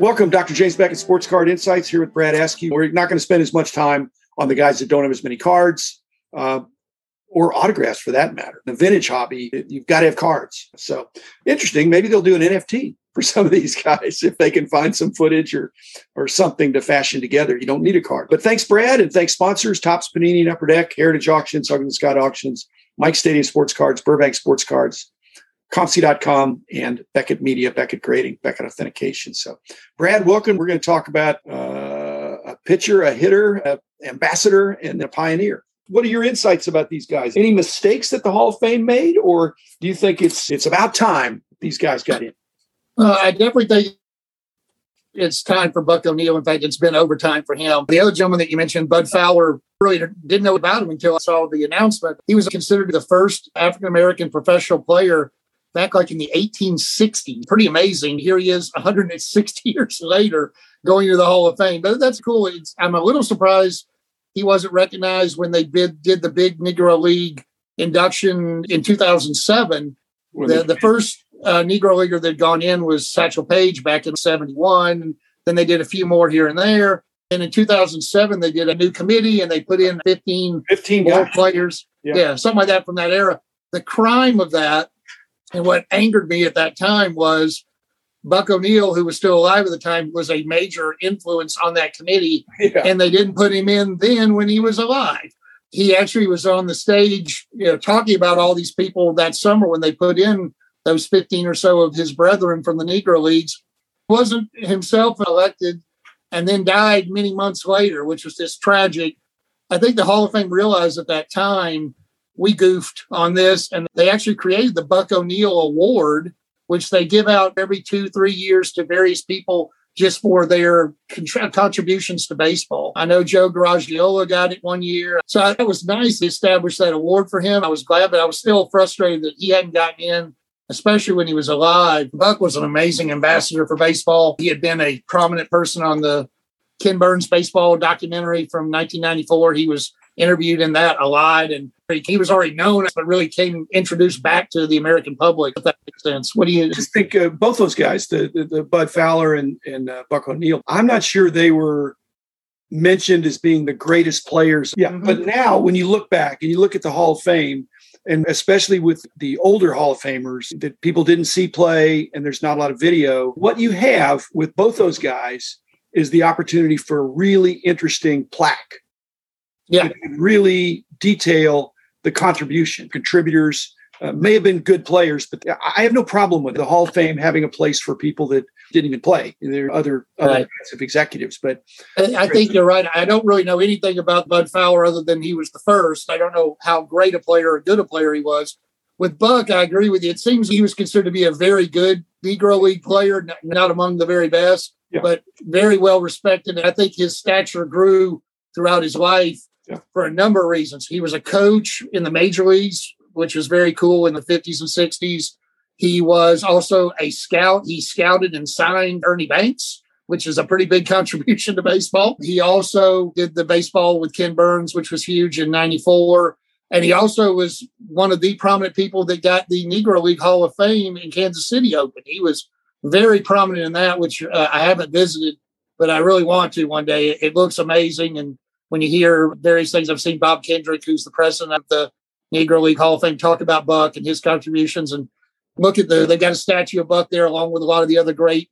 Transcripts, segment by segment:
Welcome, Dr. James Beckett, Sports Card Insights, here with Brad Askew. We're not going to spend as much time on the guys that don't have as many cards uh, or autographs for that matter. The vintage hobby, you've got to have cards. So interesting. Maybe they'll do an NFT for some of these guys if they can find some footage or or something to fashion together. You don't need a card. But thanks, Brad, and thanks sponsors, Topps Panini and Upper Deck, Heritage Auctions, Huggins Scott Auctions, Mike Stadium Sports Cards, Burbank Sports Cards, COMC.com and Beckett Media, Beckett Grading, Beckett Authentication. So, Brad, welcome. We're going to talk about uh, a pitcher, a hitter, an ambassador, and a pioneer. What are your insights about these guys? Any mistakes that the Hall of Fame made, or do you think it's it's about time these guys got in? Uh, I definitely think it's time for Buck O'Neil. In fact, it's been overtime for him. The other gentleman that you mentioned, Bud Fowler, really didn't know about him until I saw the announcement. He was considered the first African American professional player back like in the 1860s. Pretty amazing. Here he is 160 years later going to the Hall of Fame. But that's cool. It's, I'm a little surprised he wasn't recognized when they did, did the big Negro League induction in 2007. The, the first uh, Negro Leaguer that had gone in was Satchel Paige back in 71. Then they did a few more here and there. And in 2007, they did a new committee and they put in 15, 15 more guys. players. Yeah. yeah, something like that from that era. The crime of that and what angered me at that time was Buck O'Neil, who was still alive at the time, was a major influence on that committee. Yeah. And they didn't put him in then when he was alive. He actually was on the stage, you know, talking about all these people that summer when they put in those 15 or so of his brethren from the Negro Leagues. Wasn't himself elected and then died many months later, which was just tragic. I think the Hall of Fame realized at that time we goofed on this, and they actually created the Buck O'Neil Award, which they give out every two, three years to various people just for their contributions to baseball. I know Joe Garagiola got it one year. So it was nice to establish that award for him. I was glad, but I was still frustrated that he hadn't gotten in, especially when he was alive. Buck was an amazing ambassador for baseball. He had been a prominent person on the Ken Burns baseball documentary from 1994. He was interviewed in that a lot and he was already known but really came introduced back to the american public if that makes sense what do you I just think uh, both those guys, the, the, the Bud Fowler and, and uh, Buck O'Neil, I'm not sure they were mentioned as being the greatest players. Yeah. Mhm. But now when you look back and you look at the Hall of Fame, and especially with the older Hall of Famers that people didn't see play and there's not a lot of video, what you have with both those guys is the opportunity for a really interesting plaque. Yeah. Really detail the contribution. Contributors uh, may have been good players, but I have no problem with the Hall of Fame having a place for people that didn't even play. There are other, other Right. executives, but I I think you're right. I don't really know anything about Bud Fowler other than he was the first. I don't know how great a player or good a player he was. With Buck, I agree with you. It seems he was considered to be a very good Negro League player, not among the very best, Yeah. but very well respected. And I think his stature grew throughout his life For a number of reasons. He was a coach in the major leagues, which was very cool in the 50s and 60s. He was also a scout. He scouted and signed Ernie Banks, which is a pretty big contribution to baseball. He also did the baseball with Ken Burns, which was huge in 94. And he also was one of the prominent people that got the Negro League Hall of Fame in Kansas City open. He was very prominent in that, which uh, I haven't visited, but I really want to one day. It, it looks amazing. And when you hear various things, I've seen Bob Kendrick, who's the president of the Negro League Hall of Fame, talk about Buck and his contributions. And look at the, they've got a statue of Buck there, along with a lot of the other great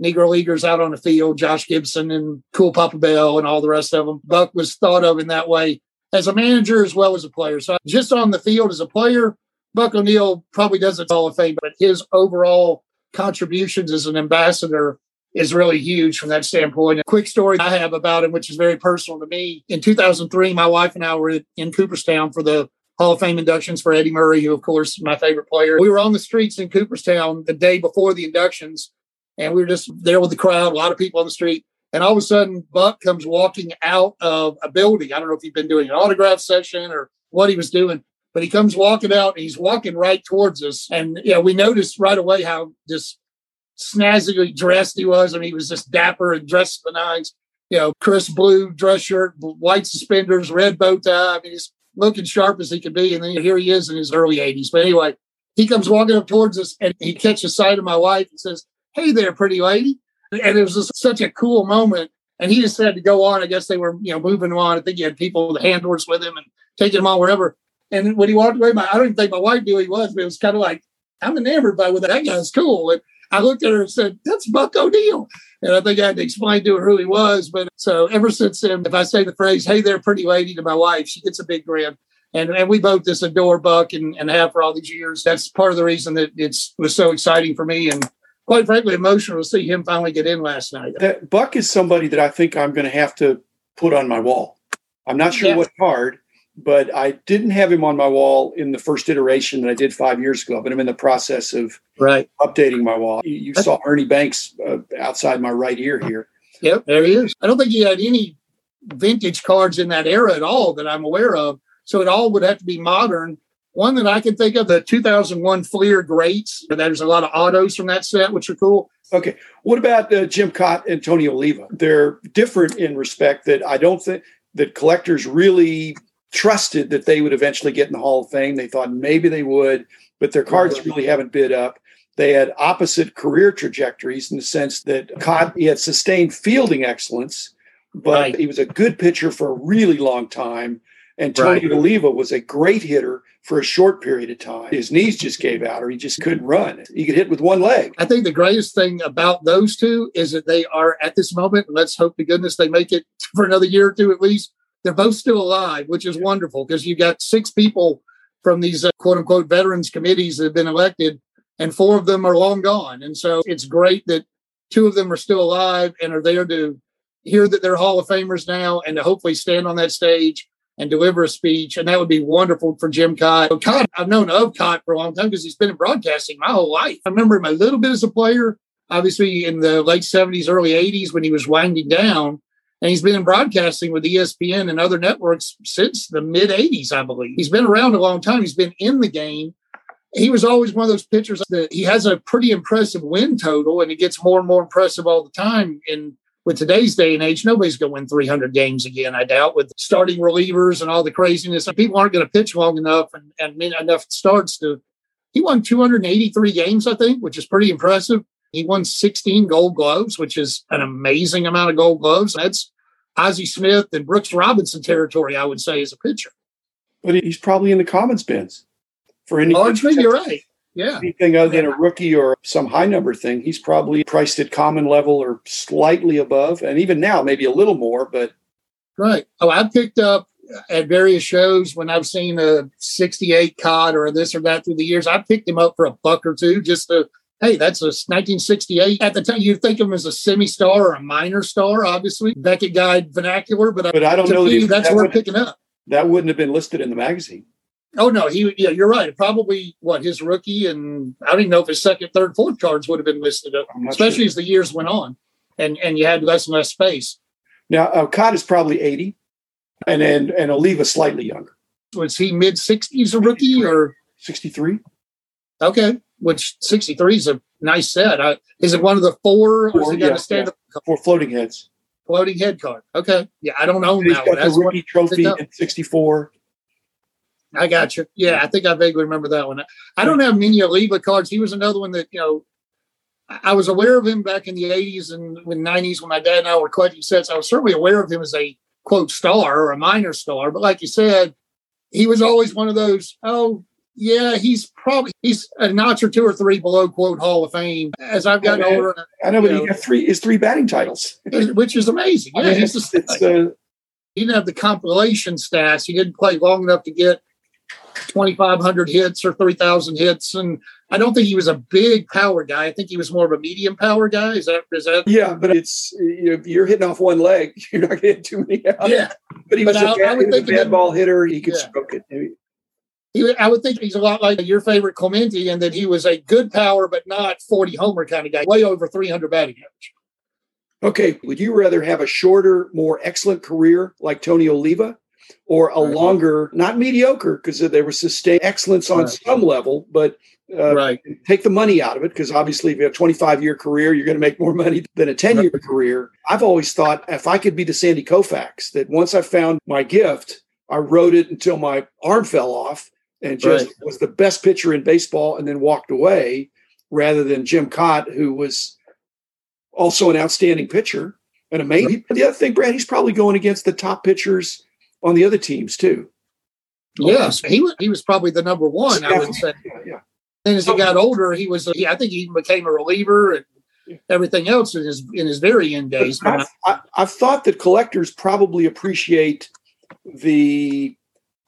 Negro leaguers out on the field, Josh Gibson and Cool Papa Bell and all the rest of them. Buck was thought of in that way as a manager as well as a player. So just on the field as a player, Buck O'Neil probably doesn't Hall of Fame, but his overall contributions as an ambassador is really huge from that standpoint. A quick story I have about him, which is very personal to me. In 2003, my wife and I were in Cooperstown for the Hall of Fame inductions for Eddie Murray, who, of course, is my favorite player. We were on the streets in Cooperstown the day before the inductions, and we were just there with the crowd, a lot of people on the street. And all of a sudden, Buck comes walking out of a building. I don't know if he'd been doing an autograph session or what he was doing, but he comes walking out and he's walking right towards us. And yeah, we noticed right away how just snazzily dressed he was. I mean, he was just dapper and dressed the nines. You know, crisp blue dress shirt, white suspenders, red bow tie. I mean, he's looking sharp as he could be. And then here he is in his early 80s. But anyway, he comes walking up towards us and he catches sight of my wife and says, Hey there, pretty lady. And it was just such a cool moment. And he just had to go on. I guess they were, you know, moving on. I think he had people, the handlers with him and taking him on wherever. And when he walked away, my I don't even think my wife knew who he was, but it was kind of like, I'm enamored by what that guy's cool. And I looked at her and said, That's Buck O'Neil. And I think I had to explain to her who he was. But so ever since then, if I say the phrase, hey there, pretty lady to my wife, she gets a big grin. And, and we both just adore Buck and, and have for all these years. That's part of the reason that it's was so exciting for me and quite frankly emotional to see him finally get in last night. That Buck is somebody that I think I'm going to have to put on my wall. I'm not sure yeah. what card, but I didn't have him on my wall in the first iteration that I did five years ago. But I'm in the process of right updating my wall. You, you saw Ernie Banks uh, outside my right ear here. Yep, there he is. I don't think he had any vintage cards in that era at all that I'm aware of. So it all would have to be modern. One that I can think of, the 2001 Fleer Greats. There's a lot of autos from that set, which are cool. Okay. What about uh, Jim Kaat and Tony Oliva? They're different in respect that I don't think that collectors really trusted that they would eventually get in the Hall of Fame. They thought maybe they would, but their cards really haven't bid up. They had opposite career trajectories in the sense that Kaat, he had sustained fielding excellence, but right. he was a good pitcher for a really long time. And Tony right. Oliva was a great hitter for a short period of time. His knees just gave out, or he just couldn't run. He could hit with one leg. I think the greatest thing about those two is that they are at this moment, let's hope to goodness they make it for another year or two at least. They're both still alive, which is wonderful because you got six people from these uh, quote unquote veterans committees that have been elected, and four of them are long gone. And so it's great that two of them are still alive and are there to hear that they're Hall of Famers now and to hopefully stand on that stage and deliver a speech. And that would be wonderful for Jim Kaat. Kaat I've known of Kaat for a long time because he's been in broadcasting my whole life. I remember him a little bit as a player, obviously in the late 70s, early 80s when he was winding down. And he's been in broadcasting with ESPN and other networks since the mid 80s, I believe. He's been around a long time. He's been in the game. He was always one of those pitchers that he has a pretty impressive win total, and it gets more and more impressive all the time. And with today's day and age, nobody's going to win 300 games again, I doubt, with starting relievers and all the craziness. People aren't going to pitch long enough and, and enough starts to. He won 283 games, I think, which is pretty impressive. He won 16 gold gloves, which is an amazing amount of gold gloves. That's Ozzie Smith and Brooks Robinson territory, I would say, as a pitcher. But he's probably in the Commons bins for any. Oh, Largely, you're right. Yeah. Anything other than a rookie or some high number thing, he's probably priced at common level or slightly above. And even now, maybe a little more, but. Right. Oh, I've picked up at various shows when I've seen a 68 Kaat or this or that through the years. I've picked him up for a buck or two just to, hey, that's a 1968. At the time, you think of him as a semi star or a minor star, obviously, Beckett Guide vernacular. But, but I don't know me, that that's that worth picking up. That wouldn't have been listed in the magazine. Oh no, he yeah, you're right. Probably what his rookie and I don't even know if his second, third, fourth cards would have been listed up, especially sure. as the years went on, and and you had less and less space. Now uh, Kaat is probably eighty, and then and Oliva slightly younger. Was he mid sixties a rookie or sixty three? Okay, which sixty three is a nice set. I, is it one of the four, four or is it got a stand up? Four floating heads. Floating head card. Okay, yeah, I don't own that one. That's the rookie trophy in sixty four. I got you. Yeah, I think I vaguely remember that one. I don't have many Oliva cards. He was another one that, you know, I was aware of him back in the 80s and the 90s when my dad and I were collecting sets. I was certainly aware of him as a quote star or a minor star. But like you said, he was always one of those, oh, yeah, he's probably he's a notch or two or three below quote Hall of Fame. As I've gotten I older, I know, but know, he got three his three batting titles, which is amazing. Yeah, I mean, it's, it's, uh, he didn't have the compilation stats. He didn't play long enough to get 2,500 hits or 3,000 hits. And I don't think he was a big power guy. I think he was more of a medium power guy. Is that, is that? Yeah, but it's, you're hitting off one leg. You're not going to hit too many out. Yeah. But he was, but a, I, bad, I he was a bad ball hitter. He could yeah. stroke it. He, I would think he's a lot like your favorite Clemente and that he was a good power, but not 40 homer kind of guy, way over 300 batting average. Okay. Would you rather have a shorter, more excellent career like Tony Oliva or a right. longer, not mediocre, because there was sustained excellence on right. some level, but uh, right. take the money out of it because obviously if you have a 25 year career you're going to make more money than a 10 year right. career i've always thought if i could be the sandy koufax that once i found my gift i rode it until my arm fell off and just right. was the best pitcher in baseball and then walked away rather than jim kaat who was also an outstanding pitcher and amazing. The other thing, Brad, he's probably going against the top pitchers on the other teams too. Yes, he was. He was probably the number one. I would say. Yeah, yeah. Then as he got older, he was. He, I think he even became a reliever and everything else in his in his very end days. I've, I, I've thought that collectors probably appreciate the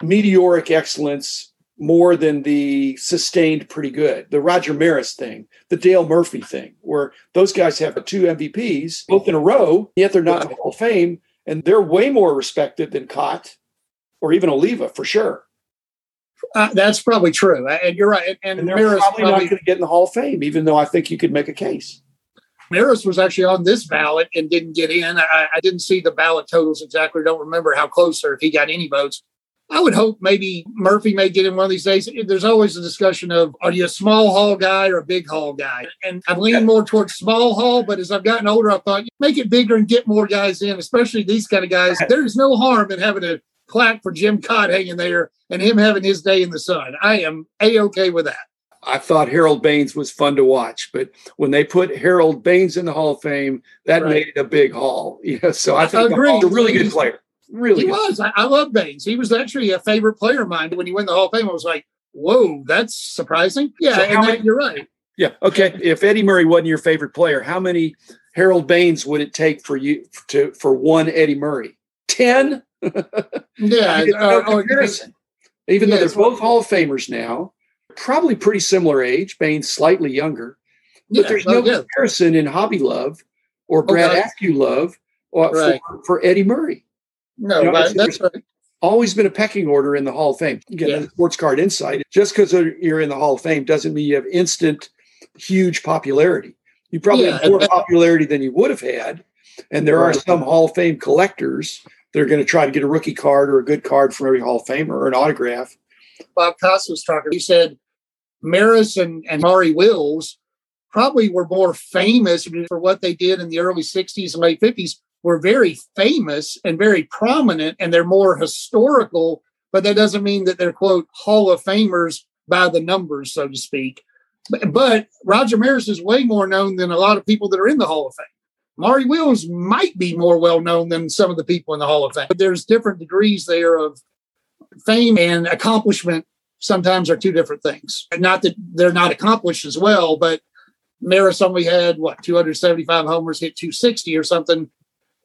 meteoric excellence more than the sustained pretty good. The Roger Maris thing, the Dale Murphy thing, where those guys have two MVPs both in a row, yet they're not in the Hall of Fame, and they're way more respected than Kaat or even Oliva for sure. Uh, that's probably true, and you're right. And, And they're Maris probably, probably, not going to get in the Hall of Fame, even though I think you could make a case. Maris was actually on this ballot and didn't get in. I, I didn't see the ballot totals exactly. Don't remember how close or if he got any votes. I would hope maybe Murphy may get in one of these days. There's always a discussion of are you a small hall guy or a big hall guy? And I've leaned more towards small hall, but as I've gotten older, I thought make it bigger and get more guys in, especially these kind of guys. There's no harm in having a plaque for Jim Kaat hanging there and him having his day in the sun. I am a okay with that. I thought Harold Baines was fun to watch, but when they put Harold Baines in the Hall of Fame, that Right. made it a big hall. You know, so I think Agreed. he's a really good player. Really He good. was. I, I love Baines. He was actually a favorite player of mine. When he won the Hall of Fame, I was like, whoa, that's surprising. Yeah, So and how that, you're right. Yeah. Okay. If Eddie Murray wasn't your favorite player, how many Harold Baines would it take for you to for one Eddie Murray? Ten. Yeah. I mean, there's no uh, or- comparison. Even though they're both Hall of Famers now, probably pretty similar age. Baines slightly younger, but yeah, there's oh, no yeah. comparison in hobby love or Brad Okay. Askew love uh, Right. for, for Eddie Murray. No, You know, right, that's right. always been a pecking order in the Hall of Fame. Again, Yeah. the sports card insight. Just because you're in the Hall of Fame doesn't mean you have instant, huge popularity. You probably Yeah, have more popularity than you would have had. And there are some Hall of Fame collectors that are going to try to get a rookie card or a good card from every Hall of Famer or an autograph. Bob Costas was talking. He said Maris and, and Maury Wills probably were more famous for what they did in the early 60s and late 50s, were very famous and very prominent, and they're more historical, but that doesn't mean that they're, quote, Hall of Famers by the numbers, so to speak. But, Roger Maris is way more known than a lot of people that are in the Hall of Fame. Maury Wills might be more well known than some of the people in the Hall of Fame. But there's different degrees there of fame and accomplishment sometimes are two different things. Not that they're not accomplished as well, but Maris only had what 275 homers, hit 260 or something,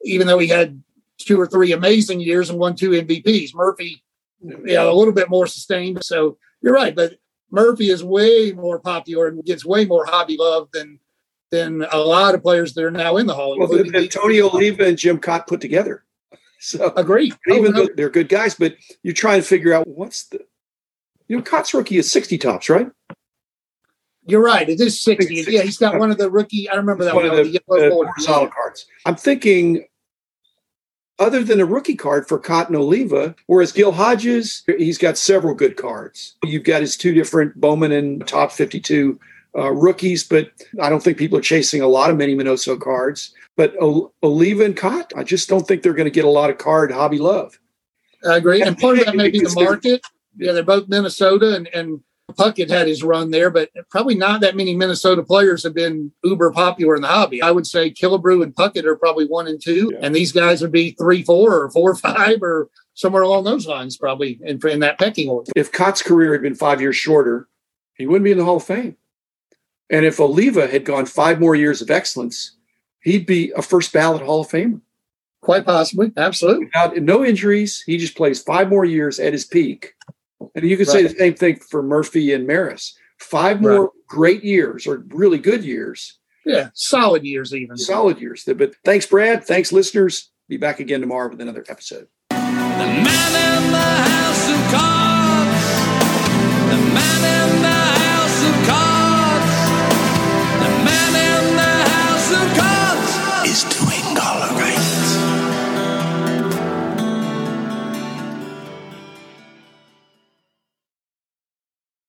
even though he had two or three amazing years and won two MVPs. Murphy, yeah, a little bit more sustained. So you're right, but Murphy is way more popular and gets way more hobby love than than a lot of players that are now in the Hall. Well, the, Tony Oliva and Jim Kaat put together. So agree. even Oh, no, though they're good guys, but you try and figure out what's the, you know, Kaat's rookie is 60 Topps, right? you're right. It is 60. think Yeah, he's got one of the rookie. I remember that one one. of the, yellow border. horizontal cards. I'm thinking, other than a rookie card for Cotton Oliva, whereas Gil Hodges, he's got several good cards. You've got his two different Bowman and Topps 52 uh, rookies, but I don't think people are chasing a lot of Minnie Minoso cards. But o- Oliva and Kaat, I just don't think they're going to get a lot of card hobby love. I agree. And part of that may be the market. Yeah, they're both Minnesota and, and Puckett had his run there, but probably not that many Minnesota players have been uber popular in the hobby. I would say Killebrew and Puckett are probably one and two, Yeah. and these guys would be three, four, or four, five, or somewhere along those lines, probably in, in that pecking order. If Kaat's career had been five years shorter, he wouldn't be in the Hall of Fame. And if Oliva had gone five more years of excellence, he'd be a first ballot Hall of Famer. Quite possibly. Absolutely. Without no injuries, he just plays five more years at his peak. And you could say the same thing for Murphy and Maris. Five more Right. great years or really good years, Yeah. Solid years, even. solid years. But thanks, Brad. Thanks, listeners. Be back again tomorrow with another episode.